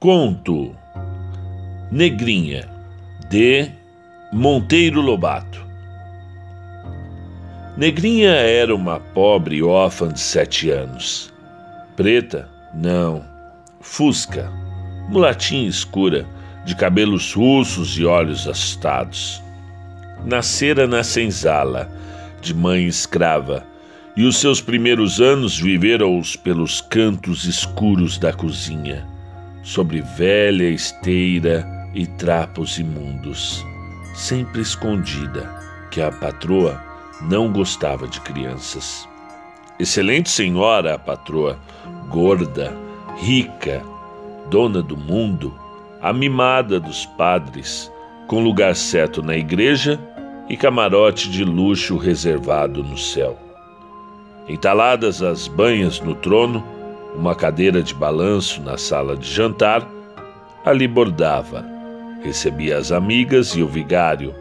Conto Negrinha de Monteiro Lobato. Negrinha era uma pobre órfã de sete anos. Preta? Não. Fusca. Mulatinha escura, de cabelos russos e olhos assustados. Nascera na senzala, de mãe escrava, e os seus primeiros anos viveram-os pelos cantos escuros da cozinha sobre velha esteira e trapos imundos, sempre escondida, que a patroa não gostava de crianças. Excelente senhora, a patroa, gorda, rica, dona do mundo, a mimada dos padres, com lugar certo na igreja e camarote de luxo reservado no céu. Entaladas as banhas no trono, uma cadeira de balanço na sala de jantar, ali bordava, recebia as amigas e o vigário,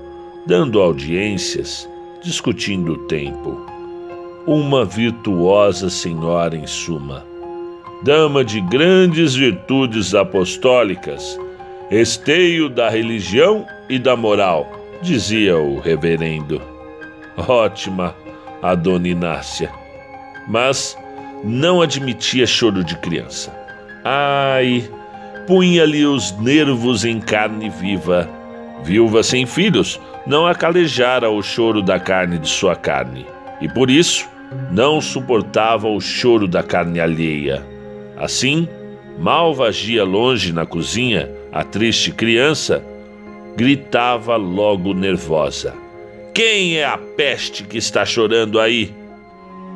dando audiências, discutindo o tempo. Uma virtuosa senhora em suma, dama de grandes virtudes apostólicas, esteio da religião e da moral, dizia o reverendo. Ótima a dona Inácia. Mas não admitia choro de criança. Ai, punha-lhe os nervos em carne viva. Viúva sem filhos, não acalejara o choro da carne de sua carne, e por isso não suportava o choro da carne alheia. Assim, mal vagia longe na cozinha a triste criança, gritava logo nervosa: Quem é a peste que está chorando aí?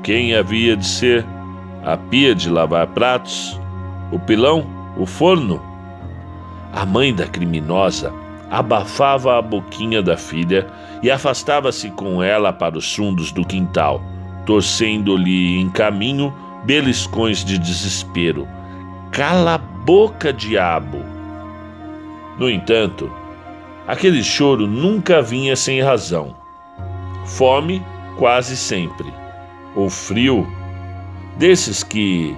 Quem havia de ser? A pia de lavar pratos, o pilão, o forno. A mãe da criminosa abafava a boquinha da filha e afastava-se com ela para os fundos do quintal, torcendo-lhe em caminho beliscões de desespero. Cala a boca, diabo! No entanto, aquele choro nunca vinha sem razão. Fome, quase sempre. O frio, desses que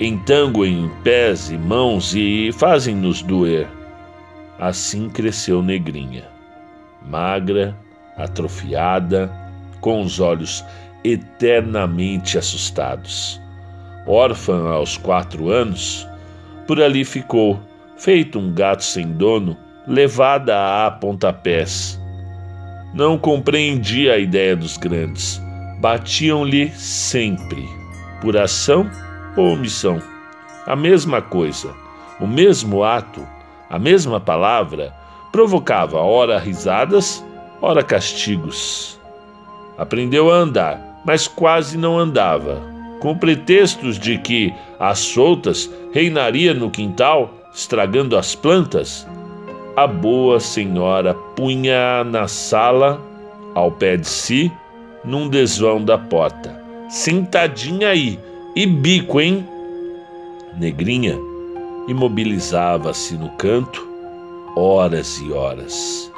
entanguem pés e mãos e fazem-nos doer. Assim cresceu Negrinha, magra, atrofiada, com os olhos eternamente assustados. Órfã aos quatro anos, por ali ficou, feito um gato sem dono, levada a pontapés. Não compreendia a ideia dos grandes, batiam-lhe sempre por ação ou omissão. A mesma coisa, o mesmo ato, a mesma palavra provocava ora risadas, ora castigos. Aprendeu a andar, mas quase não andava, com pretextos de que, às soltas, reinaria no quintal, estragando as plantas. A boa senhora punha na sala, ao pé de si, num desvão da porta sentadinha aí. E bico, hein? Negrinha imobilizava-se no canto horas e horas.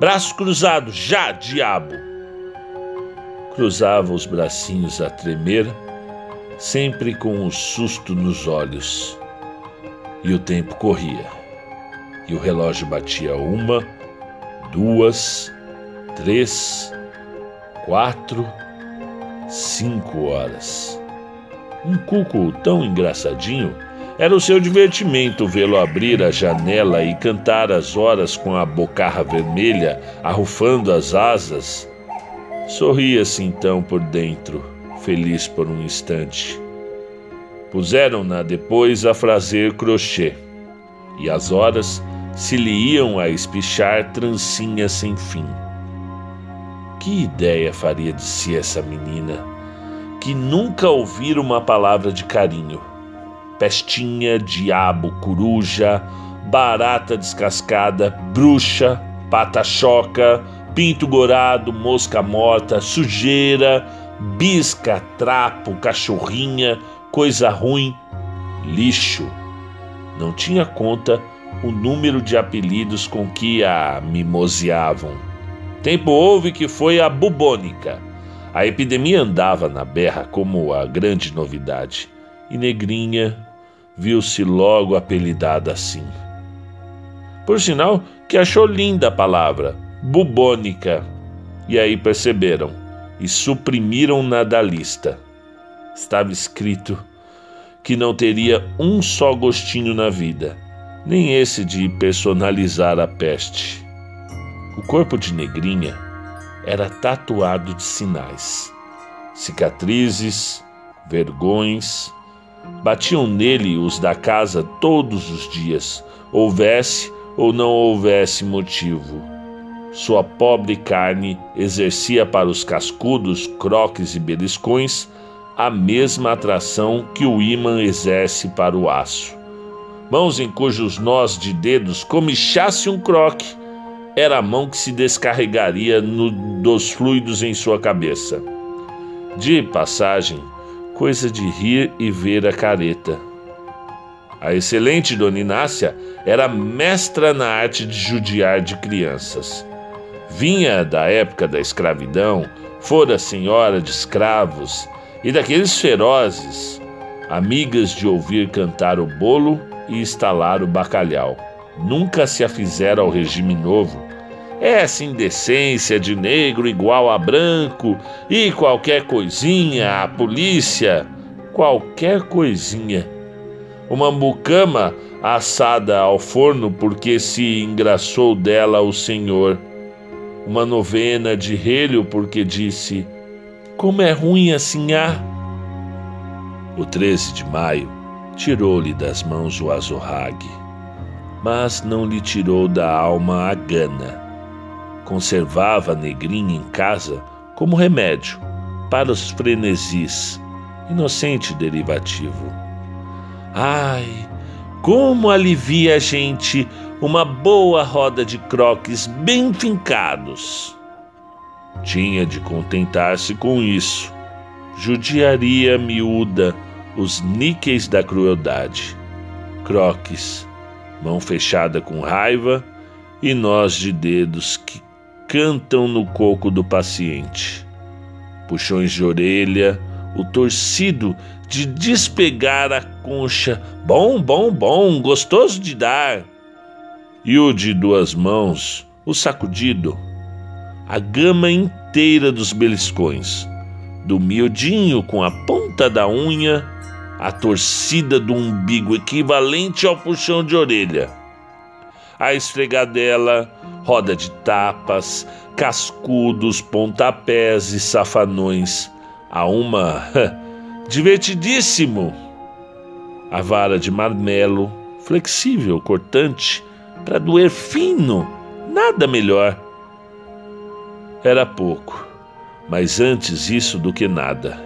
Braços cruzados, já, diabo! Cruzava os bracinhos a tremer, sempre com um susto nos olhos. E o tempo corria. E o relógio batia uma, duas, três, quatro cinco horas. Um cuco tão engraçadinho era o seu divertimento vê-lo abrir a janela e cantar as horas com a bocarra vermelha, arrufando as asas. Sorria-se então por dentro, feliz por um instante. Puseram-na depois a fazer crochê, e as horas se lhe iam a espichar trancinhas sem fim. Que ideia faria de si essa menina, que nunca ouvira uma palavra de carinho? Pestinha, diabo, coruja, barata descascada, bruxa, pata-choca, pinto gorado, mosca morta, sujeira, bisca, trapo, cachorrinha, coisa ruim, lixo. Não tinha conta o número de apelidos com que a mimoseavam. Tempo houve que foi a bubônica. A epidemia andava na berra como a grande novidade. E Negrinha viu-se logo apelidada assim. Por sinal que achou linda a palavra, bubônica, e aí perceberam e suprimiram-na da lista. Estava escrito que não teria um só gostinho na vida, nem esse de personalizar a peste. O corpo de Negrinha era tatuado de sinais, cicatrizes, vergões. Batiam nele os da casa todos os dias, houvesse ou não houvesse motivo. Sua pobre carne exercia para os cascudos, croques e beliscões a mesma atração que o ímã exerce para o aço. Mãos em cujos nós de dedos comichasse um croque, era a mão que se descarregaria no, dos fluidos em sua cabeça. De passagem, coisa de rir e ver a careta. A excelente Dona Inácia era mestra na arte de judiar de crianças. Vinha da época da escravidão, fora senhora de escravos e daqueles ferozes, amigas de ouvir cantar o bolo e estalar o bacalhau. Nunca se afizera ao regime novo, essa indecência de negro igual a branco e qualquer coisinha, a polícia, qualquer coisinha. Uma mucama assada ao forno porque se engraçou dela o Senhor. Uma novena de relho porque disse: Como é ruim assim há. O 13 de maio tirou-lhe das mãos o azorrague, mas não lhe tirou da alma a gana Conservava a negrinha em casa como remédio para os frenesis, inocente derivativo. Ai, como alivia a gente uma boa roda de croques bem fincados. Tinha de contentar-se com isso. Judiaria miúda os níqueis da crueldade. Croques, mão fechada com raiva e nós de dedos que cantam no coco do paciente. Puxões de orelha, o torcido de despegar a concha. Bom, bom, bom, gostoso de dar. E o de duas mãos, o sacudido. A gama inteira dos beliscões. Do miudinho com a ponta da unha, a torcida do umbigo equivalente ao puxão de orelha a esfregadela, roda de tapas, cascudos, pontapés e safanões. A uma divertidíssimo. A vara de marmelo, flexível, cortante, para doer fino, nada melhor. Era pouco, mas antes isso do que nada.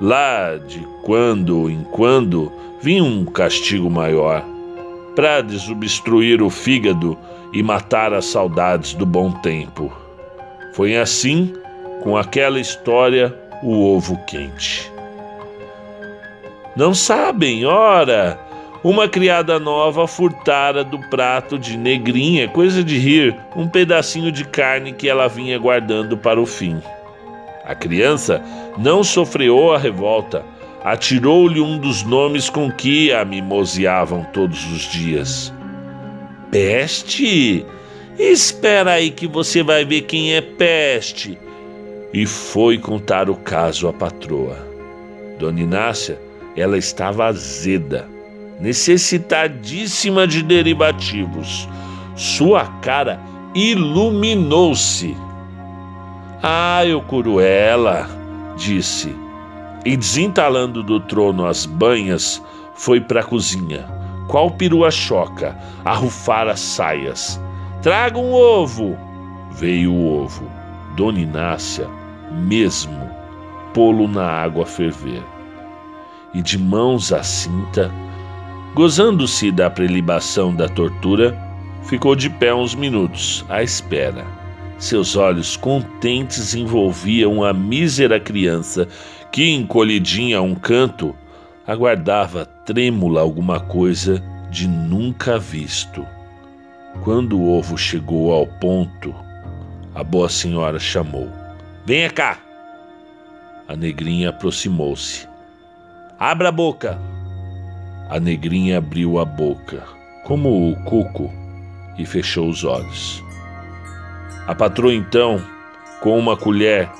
Lá de quando em quando vinha um castigo maior para desobstruir o fígado e matar as saudades do bom tempo. Foi assim, com aquela história, o ovo quente. Não sabem, ora, uma criada nova furtara do prato de negrinha, coisa de rir, um pedacinho de carne que ela vinha guardando para o fim. A criança não sofreou a revolta, atirou-lhe um dos nomes com que a mimoseavam todos os dias. Peste? Espera aí que você vai ver quem é peste. E foi contar o caso à patroa. Dona Inácia, ela estava azeda, necessitadíssima de derivativos. Sua cara iluminou-se. Ah, eu curo ela, disse e desentalando do trono as banhas, foi para a cozinha. Qual perua choca, a rufar as saias. Traga um ovo! Veio o ovo. Dona Inácia, mesmo, pô-lo na água ferver. E de mãos à cinta, gozando-se da prelibação da tortura, ficou de pé uns minutos, à espera. Seus olhos contentes envolviam a mísera criança que, encolhidinha a um canto, aguardava trêmula alguma coisa de nunca visto. Quando o ovo chegou ao ponto, a boa senhora chamou: Venha cá! A negrinha aproximou-se. Abra a boca! A negrinha abriu a boca, como o cuco, e fechou os olhos. A patroa então, com uma colher,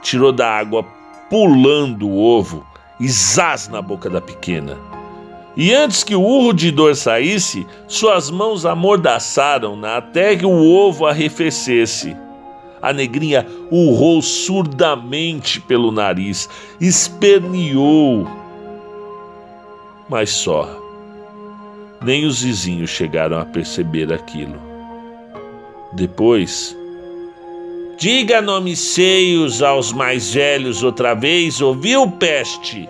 tirou da água, pulando o ovo, e zaz na boca da pequena. E antes que o urro de dor saísse, suas mãos amordaçaram-na até que o ovo arrefecesse. A negrinha urrou surdamente pelo nariz, esperneou, mas só. Nem os vizinhos chegaram a perceber aquilo. Depois, diga nomes seios aos mais velhos outra vez, ouviu, peste?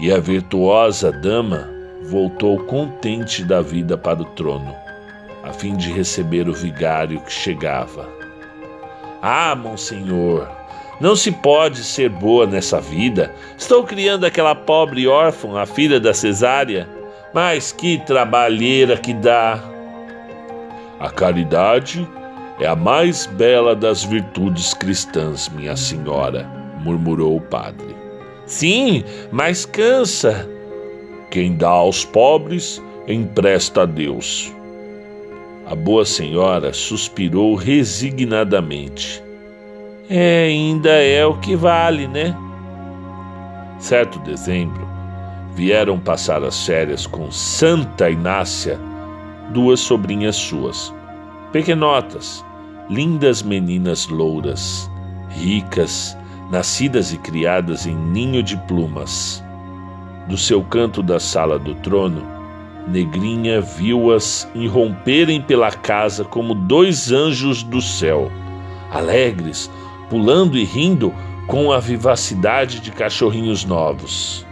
E a virtuosa dama voltou contente da vida para o trono, a fim de receber o vigário que chegava. Ah, monsenhor, não se pode ser boa nessa vida. Estou criando aquela pobre órfã, a filha da cesárea. Mas que trabalheira que dá! A caridade é a mais bela das virtudes cristãs, minha senhora, murmurou o padre. Sim, mas cansa. Quem dá aos pobres, empresta a Deus. A boa senhora suspirou resignadamente. É, ainda é o que vale, né? Certo dezembro, vieram passar as férias com Santa Inácia duas sobrinhas suas, pequenotas, lindas meninas louras, ricas, nascidas e criadas em ninho de plumas. Do seu canto da sala do trono, Negrinha viu-as irromperem pela casa como dois anjos do céu, alegres, pulando e rindo com a vivacidade de cachorrinhos novos.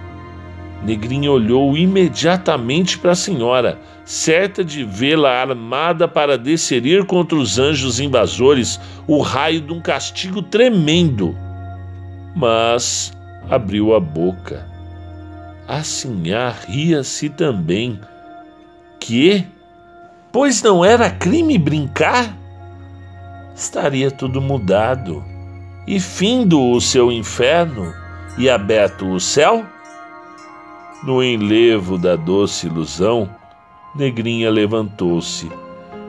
Negrinha olhou imediatamente para a senhora, certa de vê-la armada para descerir contra os anjos invasores o raio de um castigo tremendo mas abriu a boca. A sinhá ria-se também. Que? Pois não era crime brincar? Estaria tudo mudado, e findo o seu inferno e aberto o céu? No enlevo da doce ilusão, Negrinha levantou-se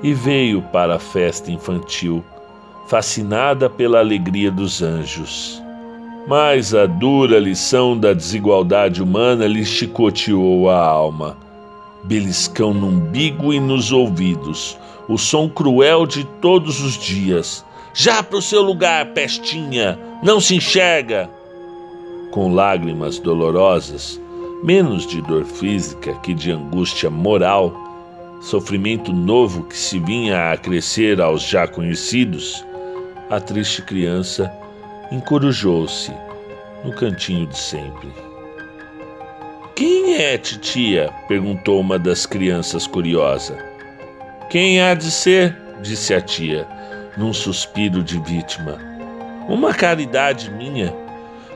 e veio para a festa infantil, fascinada pela alegria dos anjos. Mas a dura lição da desigualdade humana lhe chicoteou a alma. Beliscão no umbigo e nos ouvidos, o som cruel de todos os dias. Já para o seu lugar, pestinha, não se enxerga! Com lágrimas dolorosas, menos de dor física que de angústia moral, sofrimento novo que se vinha a crescer aos já conhecidos, a triste criança encorujou-se no cantinho de sempre. Quem é titia? perguntou uma das crianças curiosa. Quem há de ser? disse a tia, num suspiro de vítima. Uma caridade minha.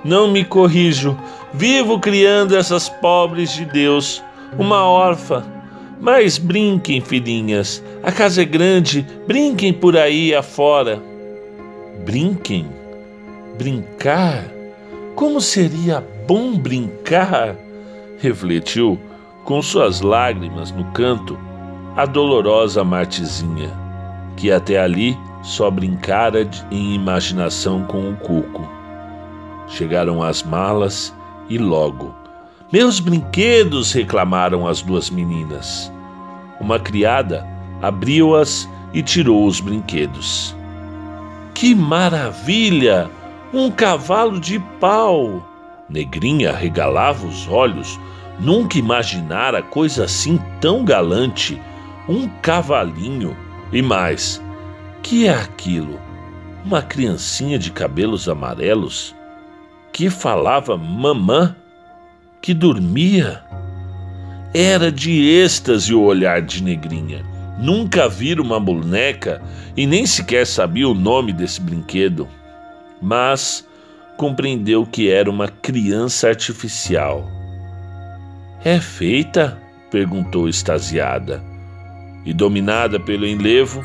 Não me corrijo, vivo criando essas pobres de Deus, uma órfã. Mas brinquem, filhinhas, a casa é grande, brinquem por aí afora. Brinquem? Brincar? Como seria bom brincar? refletiu, com suas lágrimas no canto, a dolorosa Martezinha, que até ali só brincara em imaginação com o cuco. Chegaram as malas e logo. Meus brinquedos! reclamaram as duas meninas. Uma criada abriu-as e tirou os brinquedos. Que maravilha! Um cavalo de pau! Negrinha regalava os olhos, nunca imaginara coisa assim tão galante. Um cavalinho. E mais, que é aquilo? Uma criancinha de cabelos amarelos que falava mamã, que dormia. Era de êxtase o olhar de Negrinha. Nunca vira uma boneca e nem sequer sabia o nome desse brinquedo mas compreendeu que era uma criança artificial. É feita? perguntou extasiada. E dominada pelo enlevo,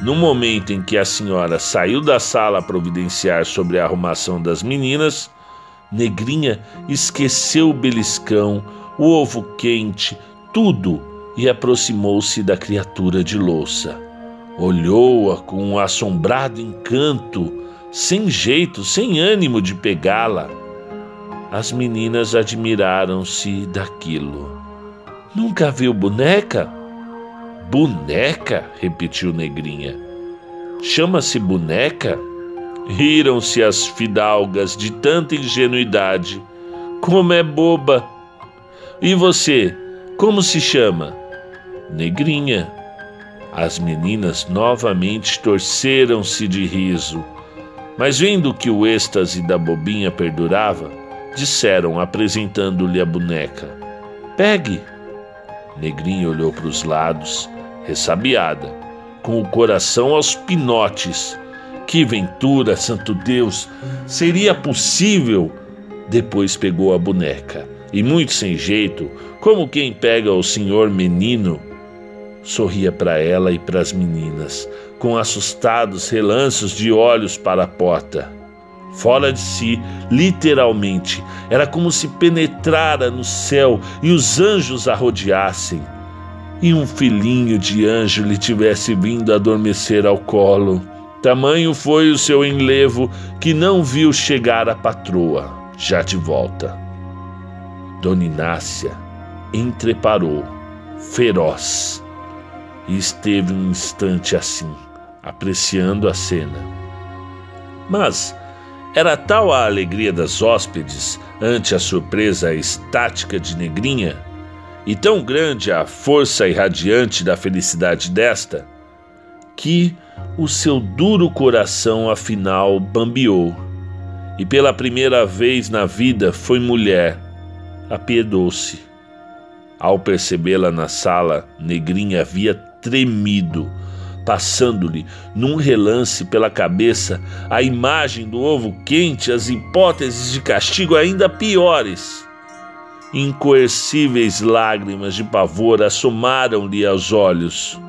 no momento em que a senhora saiu da sala a providenciar sobre a arrumação das meninas, Negrinha esqueceu o beliscão, o ovo quente, tudo, e aproximou-se da criatura de louça. Olhou-a com um assombrado encanto, sem jeito, sem ânimo de pegá-la. As meninas admiraram-se daquilo. Nunca viu boneca? Boneca? repetiu Negrinha. Chama-se boneca? Riram-se as fidalgas de tanta ingenuidade. Como é boba! E você, como se chama? Negrinha. As meninas novamente torceram-se de riso, mas vendo que o êxtase da bobinha perdurava, disseram, apresentando-lhe a boneca: Pegue. Negrinha olhou para os lados, ressabiada, com o coração aos pinotes. Que ventura, santo Deus! Seria possível? Depois pegou a boneca e, muito sem jeito, como quem pega o senhor menino, sorria para ela e para as meninas, com assustados relanços de olhos para a porta. Fora de si, literalmente, era como se penetrara no céu e os anjos a rodeassem. E um filhinho de anjo lhe tivesse vindo adormecer ao colo. Tamanho foi o seu enlevo que não viu chegar a patroa, já de volta. Dona Inácia entreparou, feroz, e esteve um instante assim, apreciando a cena. Mas era tal a alegria das hóspedes ante a surpresa estática de Negrinha, e tão grande a força irradiante da felicidade desta, que o seu duro coração afinal bambeou, e pela primeira vez na vida foi mulher, apiedou-se. Ao percebê-la na sala, Negrinha havia tremido, passando-lhe num relance pela cabeça a imagem do ovo quente, as hipóteses de castigo ainda piores. Incoercíveis lágrimas de pavor assomaram-lhe aos olhos.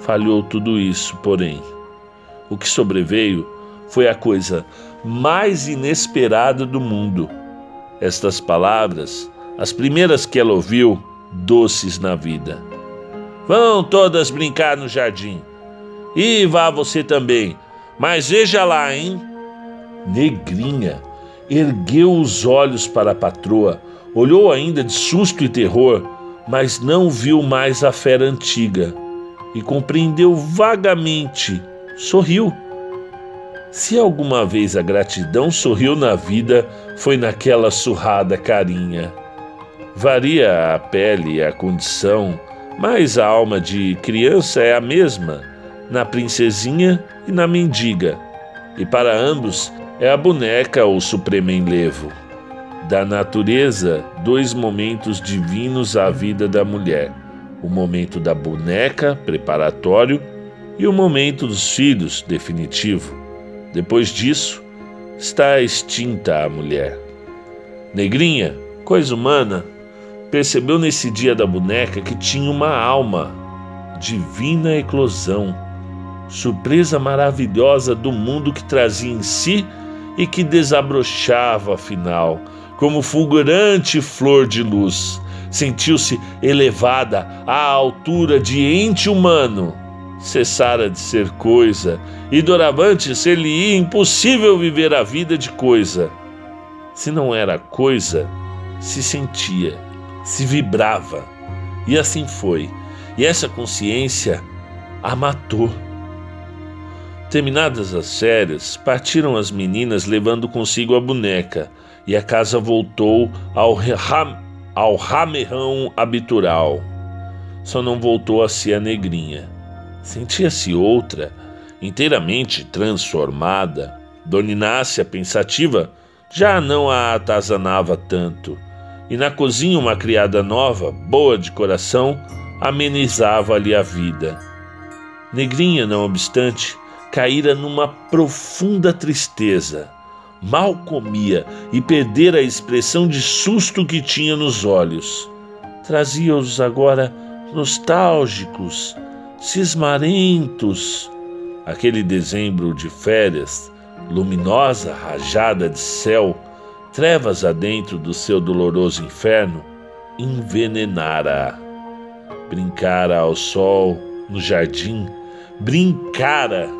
Falhou tudo isso, porém. O que sobreveio foi a coisa mais inesperada do mundo. Estas palavras as primeiras que ela ouviu, doces na vida. Vão todas brincar no jardim. E vá você também. Mas veja lá, hein? Negrinha ergueu os olhos para a patroa, olhou ainda de susto e terror, mas não viu mais a fera antiga e compreendeu vagamente. Sorriu. Se alguma vez a gratidão sorriu na vida, foi naquela surrada carinha. Varia a pele a condição, mas a alma de criança é a mesma na princesinha e na mendiga. E para ambos é a boneca o supremo enlevo. Da natureza, dois momentos divinos à vida da mulher: o momento da boneca, preparatório, e o momento dos filhos, definitivo. Depois disso, está extinta a mulher. Negrinha, coisa humana, percebeu nesse dia da boneca que tinha uma alma, divina eclosão, surpresa maravilhosa do mundo que trazia em si e que desabrochava afinal, como fulgurante flor de luz. Sentiu-se elevada à altura de ente humano. Cessara de ser coisa, e doravante ser-lhe impossível viver a vida de coisa. Se não era coisa, se sentia se vibrava. E assim foi. E essa consciência a matou. Terminadas as férias, partiram as meninas levando consigo a boneca, e a casa voltou ao, ao ramerrão habitual. Só não voltou a ser a negrinha. Sentia-se outra, inteiramente transformada. Dona Inácia, pensativa, já não a atazanava tanto e na cozinha uma criada nova, boa de coração, amenizava-lhe a vida. Negrinha, não obstante, caíra numa profunda tristeza. Mal comia e perdera a expressão de susto que tinha nos olhos. Trazia-os agora nostálgicos, cismarentos. Aquele dezembro de férias, luminosa rajada de céu, trevas adentro do seu doloroso inferno, envenenara. Brincara ao sol no jardim, brincara.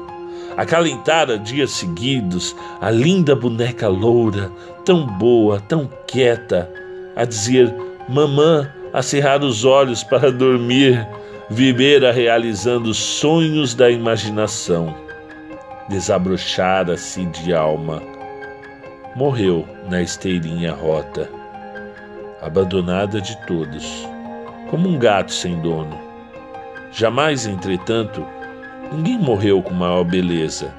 Acalentara dias seguidos a linda boneca loura, tão boa, tão quieta, a dizer mamã, a cerrar os olhos para dormir, vivera realizando sonhos da imaginação. Desabrochara-se de alma. Morreu na esteirinha rota, abandonada de todos, como um gato sem dono. Jamais, entretanto, ninguém morreu com maior beleza.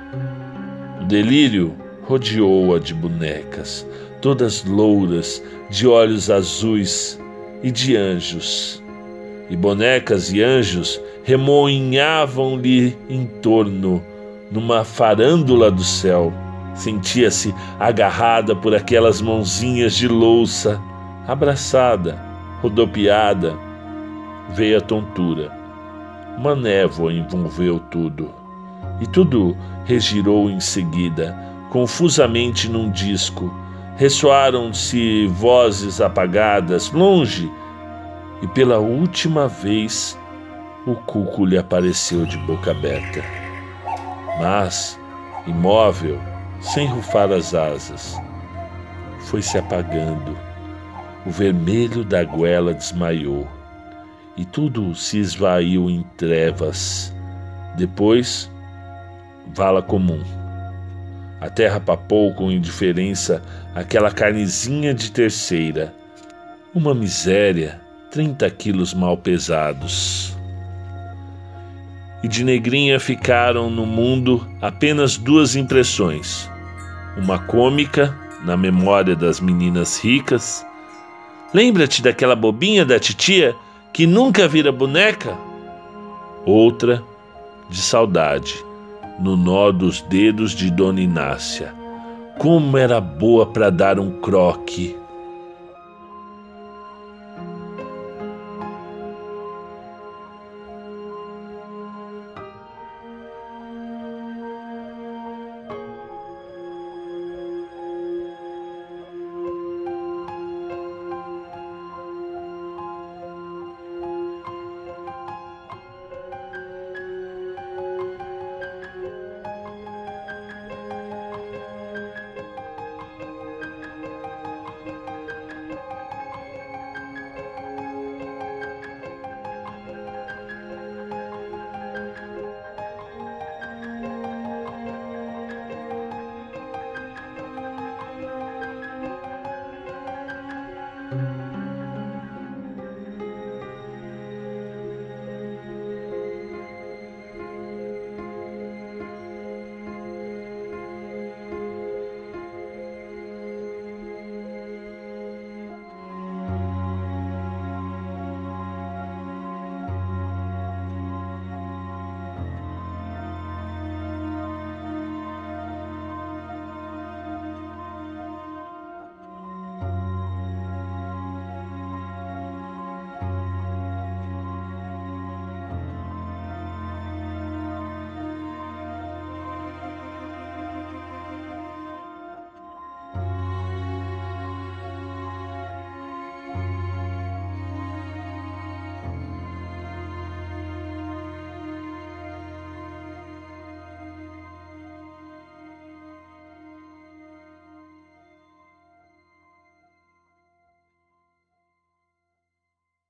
O delírio rodeou-a de bonecas, todas louras, de olhos azuis e de anjos. E bonecas e anjos remoinhavam-lhe em torno, numa farândula do céu. Sentia-se agarrada por aquelas mãozinhas de louça, abraçada, rodopiada. Veio a tontura. Uma névoa envolveu tudo. E tudo regirou em seguida, confusamente num disco, ressoaram-se vozes apagadas, longe, e pela última vez o cuco lhe apareceu de boca aberta. Mas, imóvel, sem rufar as asas, foi se apagando. O vermelho da goela desmaiou e tudo se esvaiu em trevas. Depois, vala comum. A terra papou com indiferença aquela carnezinha de terceira. Uma miséria, trinta quilos mal pesados. E de negrinha ficaram no mundo apenas duas impressões: uma cômica, na memória das meninas ricas. Lembra-te daquela bobinha da titia que nunca vira boneca? Outra, de saudade no nó dos dedos de Dona Inácia. Como era boa para dar um croque!